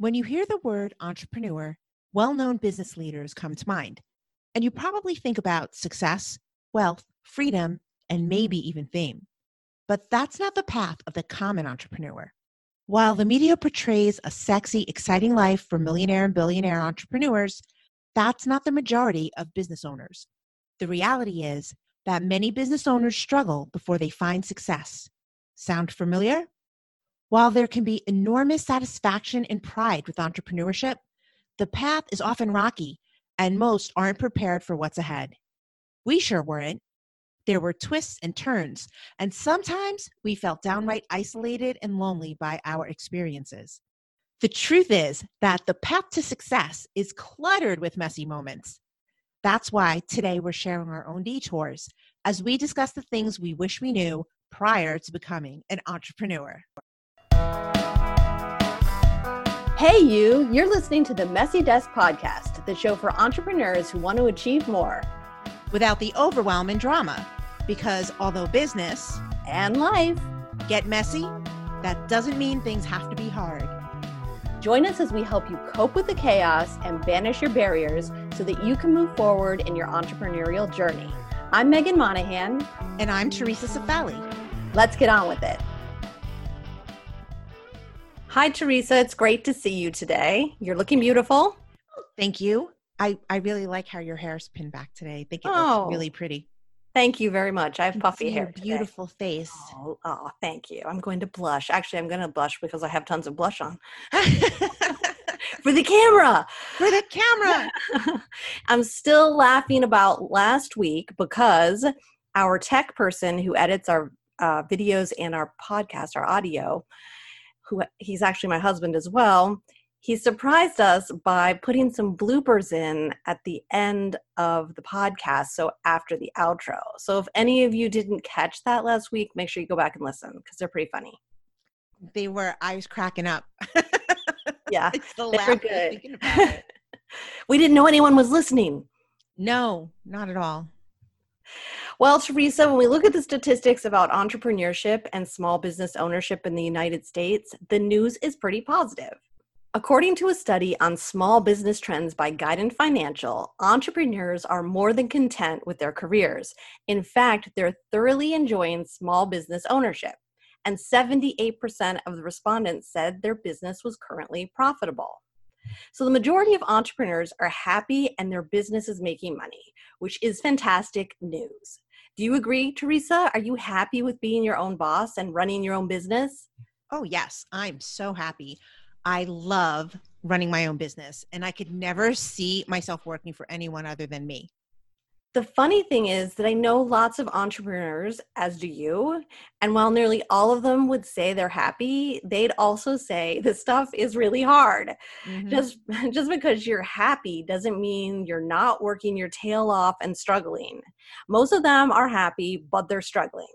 When you hear the word entrepreneur, well known business leaders come to mind. And you probably think about success, wealth, freedom, and maybe even fame. But that's not the path of the common entrepreneur. While the media portrays a sexy, exciting life for millionaire and billionaire entrepreneurs, that's not the majority of business owners. The reality is that many business owners struggle before they find success. Sound familiar? While there can be enormous satisfaction and pride with entrepreneurship, the path is often rocky and most aren't prepared for what's ahead. We sure weren't. There were twists and turns, and sometimes we felt downright isolated and lonely by our experiences. The truth is that the path to success is cluttered with messy moments. That's why today we're sharing our own detours as we discuss the things we wish we knew prior to becoming an entrepreneur. Hey, you, you're listening to the Messy Desk Podcast, the show for entrepreneurs who want to achieve more without the overwhelm and drama. Because although business and life get messy, that doesn't mean things have to be hard. Join us as we help you cope with the chaos and banish your barriers so that you can move forward in your entrepreneurial journey. I'm Meghan Monaghan. And I'm Theresa Cifali. Let's get on with it. Hi, Theresa. It's great to see you today. You're looking beautiful. Thank you. I, I really like how your hair's pinned back today. I think it oh, looks really pretty. Thank you very much. I have puffy hair. beautiful face. Oh, oh, thank you. I'm going to blush. Actually, I'm going to blush because I have tons of blush on. For the camera. For the camera. I'm still laughing about last week because our tech person who edits our uh, videos and our podcast, our audio, who he's actually my husband as well, he surprised us by putting some bloopers in at the end of the podcast. So after the outro. So if any of you didn't catch that last week, make sure you go back and listen because they're pretty funny. They were, I was cracking up. yeah, they were good. we didn't know anyone was listening. No, not at all. Well, Theresa, when we look at the statistics about entrepreneurship and small business ownership in the United States, the news is pretty positive. According to a study on small business trends by Guidant Financial, entrepreneurs are more than content with their careers. In fact, they're thoroughly enjoying small business ownership. And 78% of the respondents said their business was currently profitable. So the majority of entrepreneurs are happy and their business is making money, which is fantastic news. Do you agree, Theresa? Are you happy with being your own boss and running your own business? Oh, yes, I'm so happy. I love running my own business and I could never see myself working for anyone other than me the funny thing is that I know lots of entrepreneurs, as do you. And while nearly all of them would say they're happy, they'd also say this stuff is really hard. Mm-hmm. Just, just because you're happy doesn't mean you're not working your tail off and struggling. Most of them are happy, but they're struggling.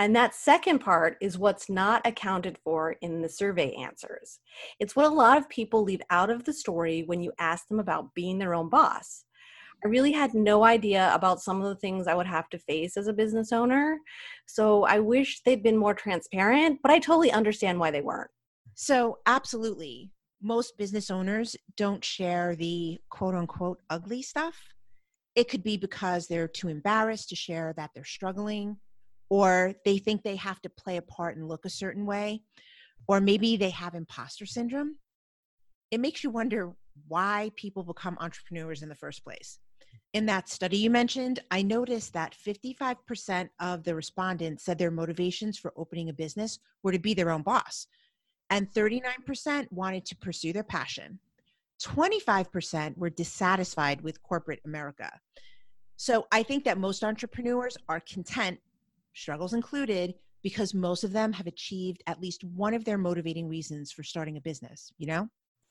And that second part is what's not accounted for in the survey answers. It's what a lot of people leave out of the story when you ask them about being their own boss. I really had no idea about some of the things I would have to face as a business owner. So I wish they'd been more transparent, but I totally understand why they weren't. So, absolutely. Most business owners don't share the quote unquote ugly stuff. It could be because they're too embarrassed to share that they're struggling, or they think they have to play a part and look a certain way, or maybe they have imposter syndrome. It makes you wonder why people become entrepreneurs in the first place in that study you mentioned, I noticed that 55% of the respondents said their motivations for opening a business were to be their own boss, and 39% wanted to pursue their passion. 25% were dissatisfied with corporate America. So I think that most entrepreneurs are content, struggles included, because most of them have achieved at least one of their motivating reasons for starting a business, you know?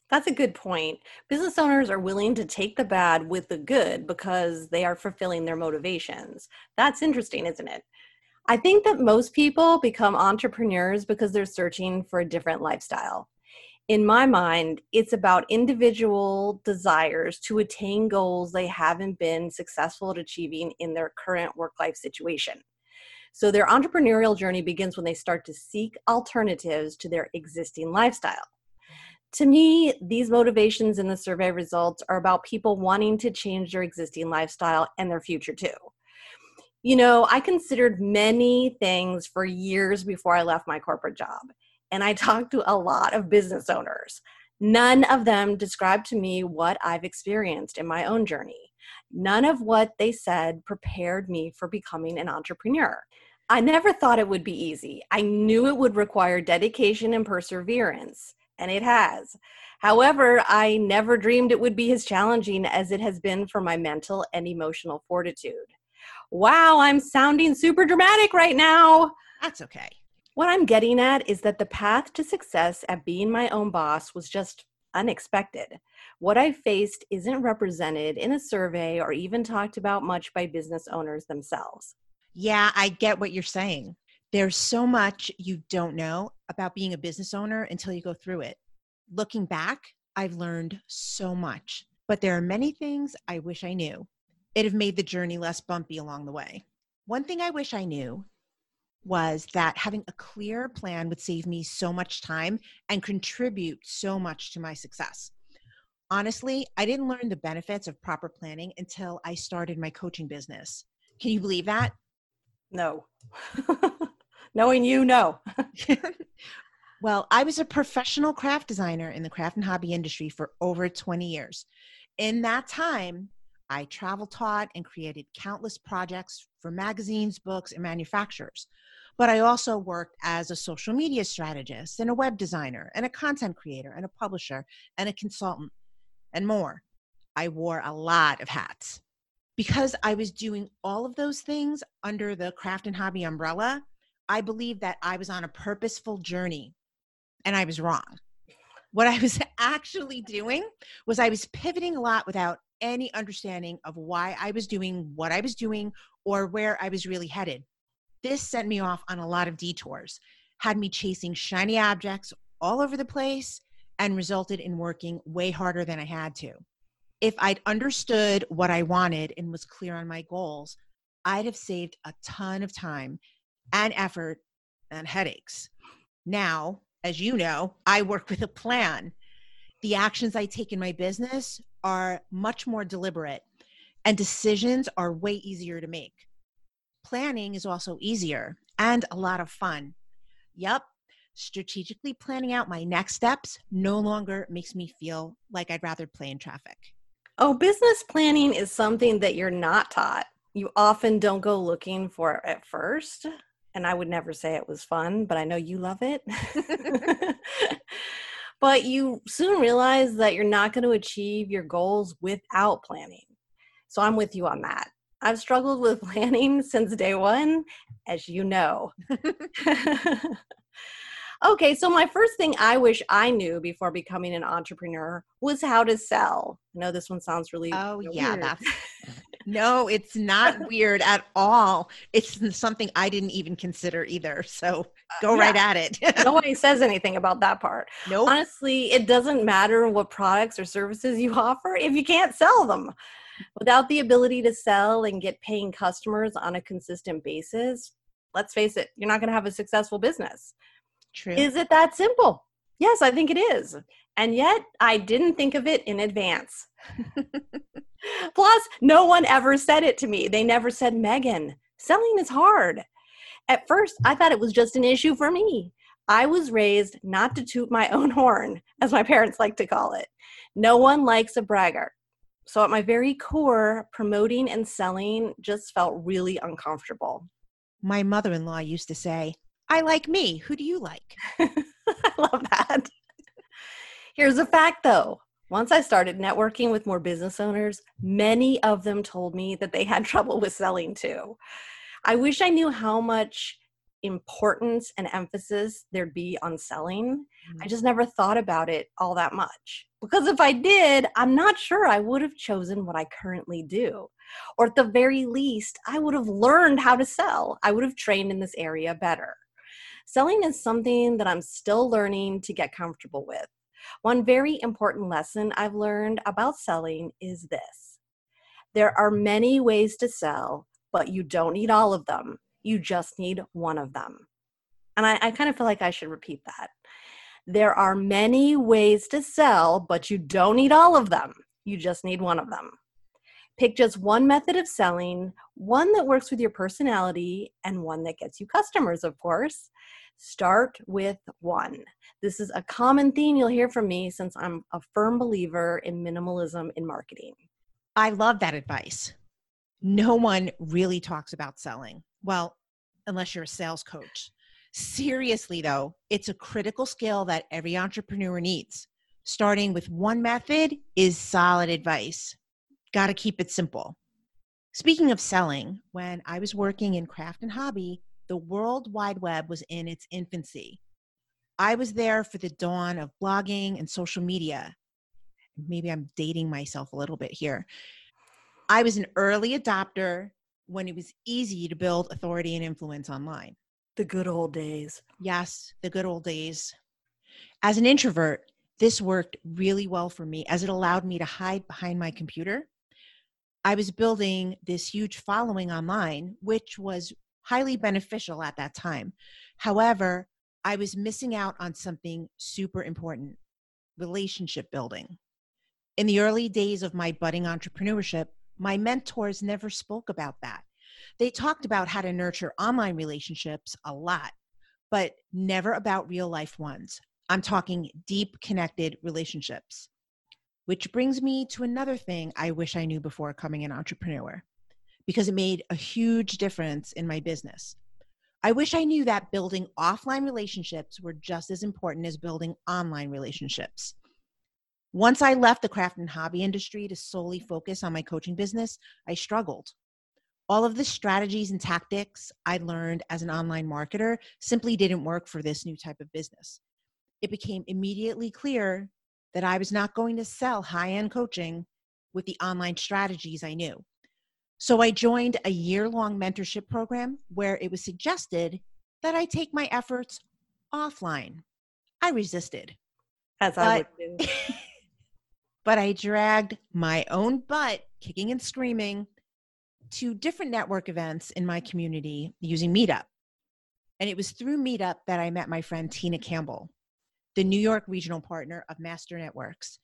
That's a good point. Business owners are willing to take the bad with the good because they are fulfilling their motivations. That's interesting, isn't it? I think that most people become entrepreneurs because they're searching for a different lifestyle. In my mind, it's about individual desires to attain goals they haven't been successful at achieving in their current work life situation. So, their entrepreneurial journey begins when they start to seek alternatives to their existing lifestyle To me, these motivations in the survey results are about people wanting to change their existing lifestyle and their future too. You know, I considered many things for years before I left my corporate job, and I talked to a lot of business owners. None of them described to me what I've experienced in my own journey. None of what they said prepared me for becoming an entrepreneur. I never thought it would be easy. I knew it would require dedication and perseverance, and it has. However, I never dreamed it would be as challenging as it has been for my mental and emotional fortitude. Wow, I'm sounding super dramatic right now. That's okay. What I'm getting at is that the path to success at being my own boss was just unexpected. What I faced isn't represented in a survey or even talked about much by business owners themselves. Yeah, I get what you're saying. There's so much you don't know about being a business owner until you go through it. Looking back, I've learned so much, but there are many things I wish I knew. It have made the journey less bumpy along the way. One thing I wish I knew was that having a clear plan would save me so much time and contribute so much to my success. Honestly, I didn't learn the benefits of proper planning until I started my coaching business. Can you believe that? No. Knowing you, know. well, I was a professional craft designer in the craft and hobby industry for over 20 years. In that time, I travel taught and created countless projects for magazines, books, and manufacturers. But I also worked as a social media strategist and a web designer and a content creator and a publisher and a consultant and more. I wore a lot of hats. Because I was doing all of those things under the craft and hobby umbrella, I believed that I was on a purposeful journey and I was wrong. What I was actually doing was I was pivoting a lot without any understanding of why I was doing what I was doing or where I was really headed. This sent me off on a lot of detours, had me chasing shiny objects all over the place, and resulted in working way harder than I had to. If I'd understood what I wanted and was clear on my goals, I'd have saved a ton of time and effort and headaches. Now, as you know, I work with a plan. The actions I take in my business are much more deliberate and decisions are way easier to make. Planning is also easier and a lot of fun. Yep, strategically planning out my next steps no longer makes me feel like I'd rather play in traffic. Oh, business planning is something that you're not taught. You often don't go looking for it at first. And I would never say it was fun, but I know you love it. but you soon realize that you're not going to achieve your goals without planning. So I'm with you on that. I've struggled with planning since day one, as you know. okay, so my first thing I wish I knew before becoming an entrepreneur was how to sell. I know this one sounds really Oh yeah, that's No, it's not weird at all. It's something I didn't even consider either. So uh, go uh, yeah. right at it. Nobody says anything about that part. No. Nope. Honestly, it doesn't matter what products or services you offer if you can't sell them. Without the ability to sell and get paying customers on a consistent basis, let's face it, you're not going to have a successful business. True. Is it that simple? Yes, I think it is. And yet, I didn't think of it in advance. Plus, no one ever said it to me. They never said, Meghan, selling is hard. At first, I thought it was just an issue for me. I was raised not to toot my own horn, as my parents like to call it. No one likes a braggart. So, at my very core, promoting and selling just felt really uncomfortable. My mother in law used to say, I like me. Who do you like? I love that. Here's a fact though once I started networking with more business owners, many of them told me that they had trouble with selling too. I wish I knew how much importance and emphasis there'd be on selling. Mm-hmm. I just never thought about it all that much. Because if I did, I'm not sure I would have chosen what I currently do. Or at the very least, I would have learned how to sell. I would have trained in this area better. Selling is something that I'm still learning to get comfortable with. One very important lesson I've learned about selling is this there are many ways to sell, but you don't need all of them. You just need one of them. And I, I kind of feel like I should repeat that. There are many ways to sell, but you don't need all of them. You just need one of them. Pick just one method of selling, one that works with your personality, and one that gets you customers, of course. Start with one. This is a common theme you'll hear from me since I'm a firm believer in minimalism in marketing. I love that advice. No one really talks about selling. Well, unless you're a sales coach. Seriously, though, it's a critical skill that every entrepreneur needs. Starting with one method is solid advice. Got to keep it simple. Speaking of selling, when I was working in craft and hobby, the World Wide Web was in its infancy. I was there for the dawn of blogging and social media. Maybe I'm dating myself a little bit here. I was an early adopter when it was easy to build authority and influence online. The good old days. Yes, the good old days. As an introvert, this worked really well for me as it allowed me to hide behind my computer. I was building this huge following online, which was highly beneficial at that time. However, I was missing out on something super important relationship building. In the early days of my budding entrepreneurship, my mentors never spoke about that. They talked about how to nurture online relationships a lot, but never about real life ones. I'm talking deep connected relationships. Which brings me to another thing I wish I knew before becoming an entrepreneur, because it made a huge difference in my business. I wish I knew that building offline relationships were just as important as building online relationships. Once I left the craft and hobby industry to solely focus on my coaching business, I struggled. All of the strategies and tactics I learned as an online marketer simply didn't work for this new type of business. It became immediately clear that I was not going to sell high end coaching with the online strategies I knew. So I joined a year long mentorship program where it was suggested that I take my efforts offline. I resisted. As I would do. but I dragged my own butt, kicking and screaming, to different network events in my community using Meetup. And it was through Meetup that I met my friend Tina Campbell, the New York regional partner of Master Networks.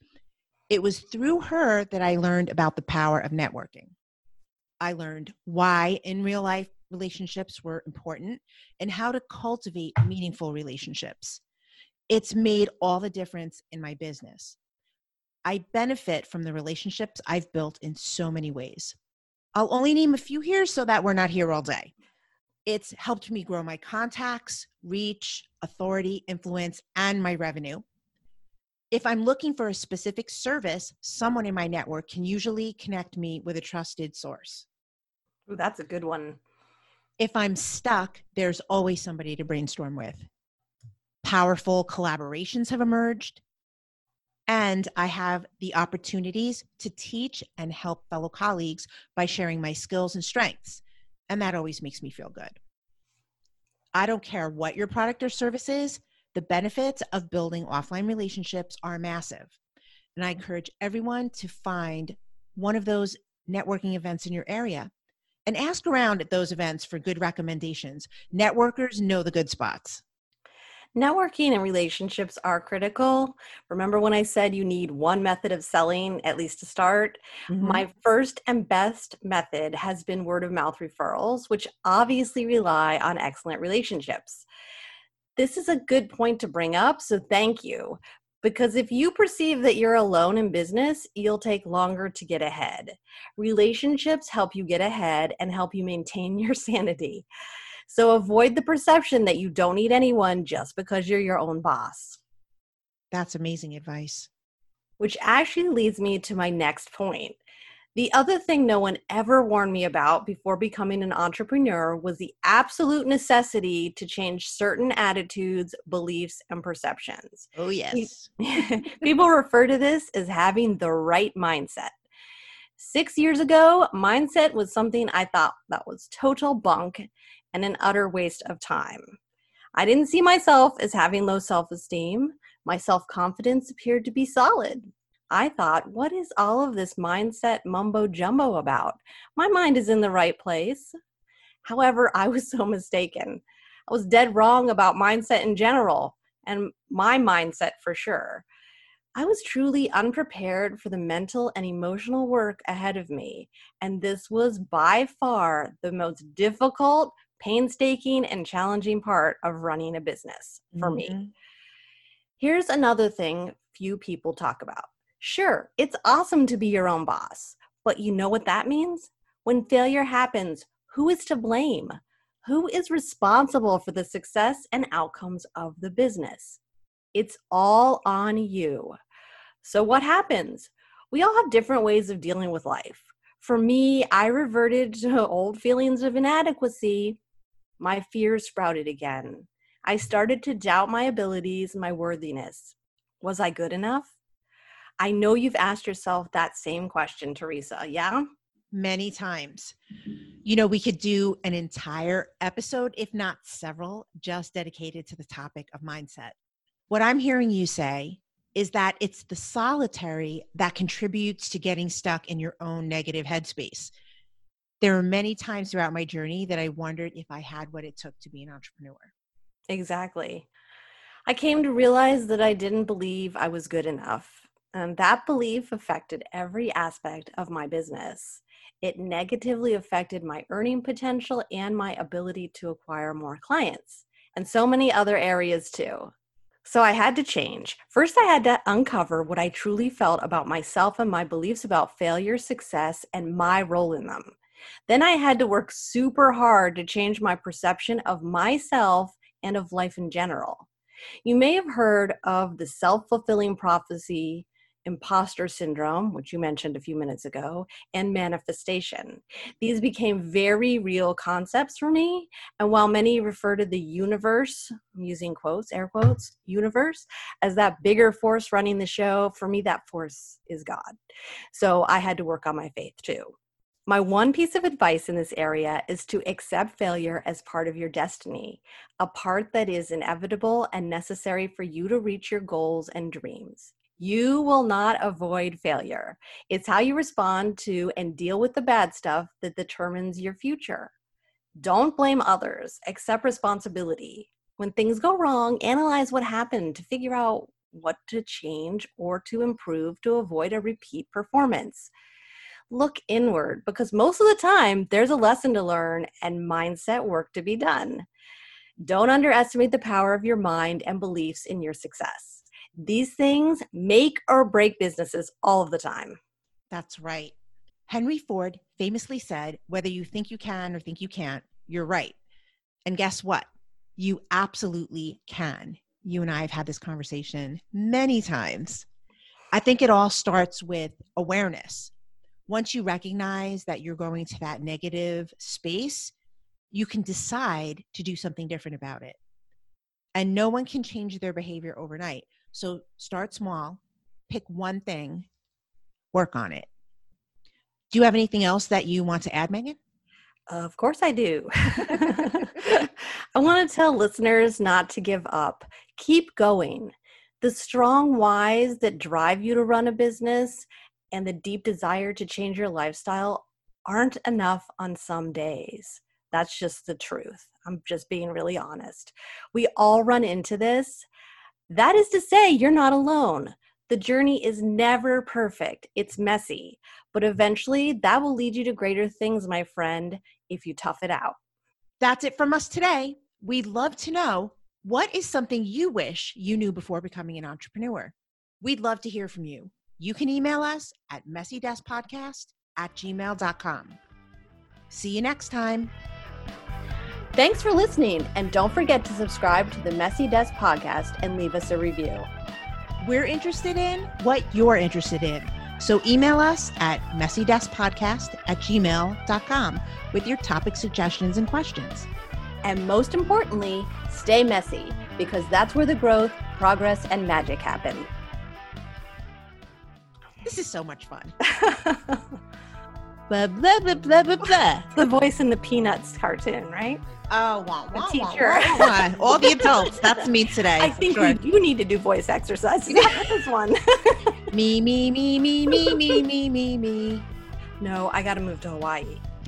It was through her that I learned about the power of networking. I learned why in real life relationships were important and how to cultivate meaningful relationships. It's made all the difference in my business. I benefit from the relationships I've built in so many ways. I'll only name a few here so that we're not here all day. It's helped me grow my contacts, reach, authority, influence, and my revenue. If I'm looking for a specific service, someone in my network can usually connect me with a trusted source. Ooh, that's a good one. If I'm stuck, there's always somebody to brainstorm with. Powerful collaborations have emerged and I have the opportunities to teach and help fellow colleagues by sharing my skills and strengths. And that always makes me feel good. I don't care what your product or service is, the benefits of building offline relationships are massive. And I encourage everyone to find one of those networking events in your area and ask around at those events for good recommendations. Networkers know the good spots. Networking and relationships are critical. Remember when I said you need one method of selling, at least to start? Mm-hmm. My first and best method has been word of mouth referrals, which obviously rely on excellent relationships. This is a good point to bring up, so thank you. Because if you perceive that you're alone in business, you'll take longer to get ahead. Relationships help you get ahead and help you maintain your sanity. So avoid the perception that you don't need anyone just because you're your own boss. That's amazing advice. Which actually leads me to my next point. The other thing no one ever warned me about before becoming an entrepreneur was the absolute necessity to change certain attitudes, beliefs, and perceptions. Oh, yes. People refer to this as having the right mindset. Six years ago, mindset was something I thought that was total bunk and an utter waste of time. I didn't see myself as having low self esteem. My self confidence appeared to be solid. I thought, what is all of this mindset mumbo jumbo about? My mind is in the right place. However, I was so mistaken. I was dead wrong about mindset in general. and my mindset for sure. I was truly unprepared for the mental and emotional work ahead of me. And this was by far the most difficult, painstaking, and challenging part of running a business for mm-hmm. me. Here's another thing few people talk about. Sure, it's awesome to be your own boss, but you know what that means? When failure happens, who is to blame? Who is responsible for the success and outcomes of the business? It's all on you. So, what happens? We all have different ways of dealing with life. For me, I reverted to old feelings of inadequacy. My fears sprouted again. I started to doubt my abilities, my worthiness. Was I good enough? I know you've asked yourself that same question, Theresa. Yeah? Many times. You know, we could do an entire episode, if not several, just dedicated to the topic of mindset. What I'm hearing you say is that it's the solitary that contributes to getting stuck in your own negative headspace. There are many times throughout my journey that I wondered if I had what it took to be an entrepreneur. Exactly. I came to realize that I didn't believe I was good enough. And that belief affected every aspect of my business. It negatively affected my earning potential and my ability to acquire more clients, and so many other areas too. So I had to change. First, I had to uncover what I truly felt about myself and my beliefs about failure, success, and my role in them. Then I had to work super hard to change my perception of myself and of life in general. You may have heard of the self fulfilling prophecy imposter syndrome, which you mentioned a few minutes ago, and manifestation. These became very real concepts for me. And while many refer to the universe, I'm using quotes, air quotes, universe, as that bigger force running the show, for me, that force is God. So I had to work on my faith too. My one piece of advice in this area is to accept failure as part of your destiny, a part that is inevitable and necessary for you to reach your goals and dreams. You will not avoid failure. It's how you respond to and deal with the bad stuff that determines your future. Don't blame others, accept responsibility. When things go wrong, analyze what happened to figure out what to change or to improve to avoid a repeat performance. Look inward because most of the time there's a lesson to learn and mindset work to be done. Don't underestimate the power of your mind and beliefs in your success. These things make or break businesses all of the time. That's right. Henry Ford famously said, whether you think you can or think you can't, you're right. And guess what? You absolutely can. You and I have had this conversation many times. I think it all starts with awareness. Once you recognize that you're going to that negative space, you can decide to do something different about it. And no one can change their behavior overnight. So start small, pick one thing, work on it. Do you have anything else that you want to add, Meghan? Of course, I do. I want to tell listeners not to give up. Keep going. The strong whys that drive you to run a business and the deep desire to change your lifestyle aren't enough on some days. That's just the truth. I'm just being really honest. We all run into this. That is to say, you're not alone. The journey is never perfect, it's messy, but eventually that will lead you to greater things, my friend, if you tough it out. That's it from us today. We'd love to know what is something you wish you knew before becoming an entrepreneur? We'd love to hear from you. You can email us at messydeskpodcast at gmail.com. See you next time. Thanks for listening, and don't forget to subscribe to the Messy Desk podcast and leave us a review. We're interested in what you're interested in. So email us at messydeskpodcast at gmail.com with your topic suggestions and questions. And most importantly, stay messy because that's where the growth, progress, and magic happen. This is so much fun. blah, blah, blah, blah, blah, blah. the voice in the Peanuts cartoon, right? Oh, wah, wah, teacher. Wah, wah, wah. All the adults. That's me today. I think sure. you, you, need to do voice exercises. this one. me, me, me, me, me, me, me, me, me. No, I got to move to Hawaii.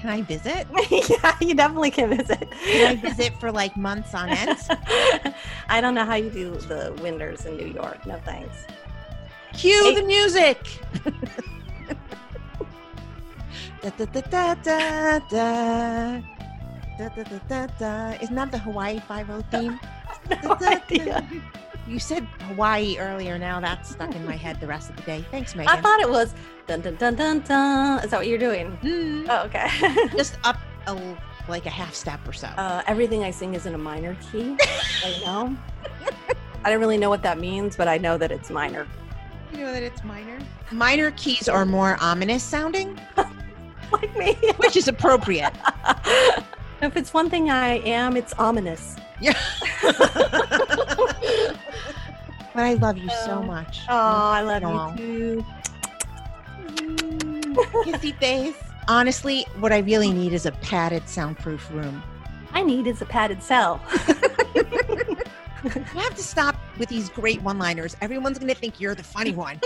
Can I visit? yeah, you definitely can visit. Can I visit for like months on end? I don't know how you do the winters in New York. No thanks. Cue Hey. the music. Da, da, da, da, da, da. Da, da, da, da, da. Isn't that the Hawaii Five O theme? No idea. You said Hawaii earlier. Now that's stuck in my head the rest of the day. Thanks, Meghan. I thought it was dun dun dun dun dun. Is that what you're doing? Mm, Oh, okay. just up a, like a half step or so. uh, everything I sing is in a minor key. I know. I don't really know what that means, but I know that it's minor. you know that it's minor. Minor keys are more ominous sounding, Like me. which is appropriate. if it's one thing I am, it's ominous. Yeah. but I love you so Oh. much. Oh, I love you too. Kissy face. Honestly, what I really need is a padded, soundproof room. I need is a padded cell. You have to stop with these great one-liners. Everyone's going to think you're the funny one.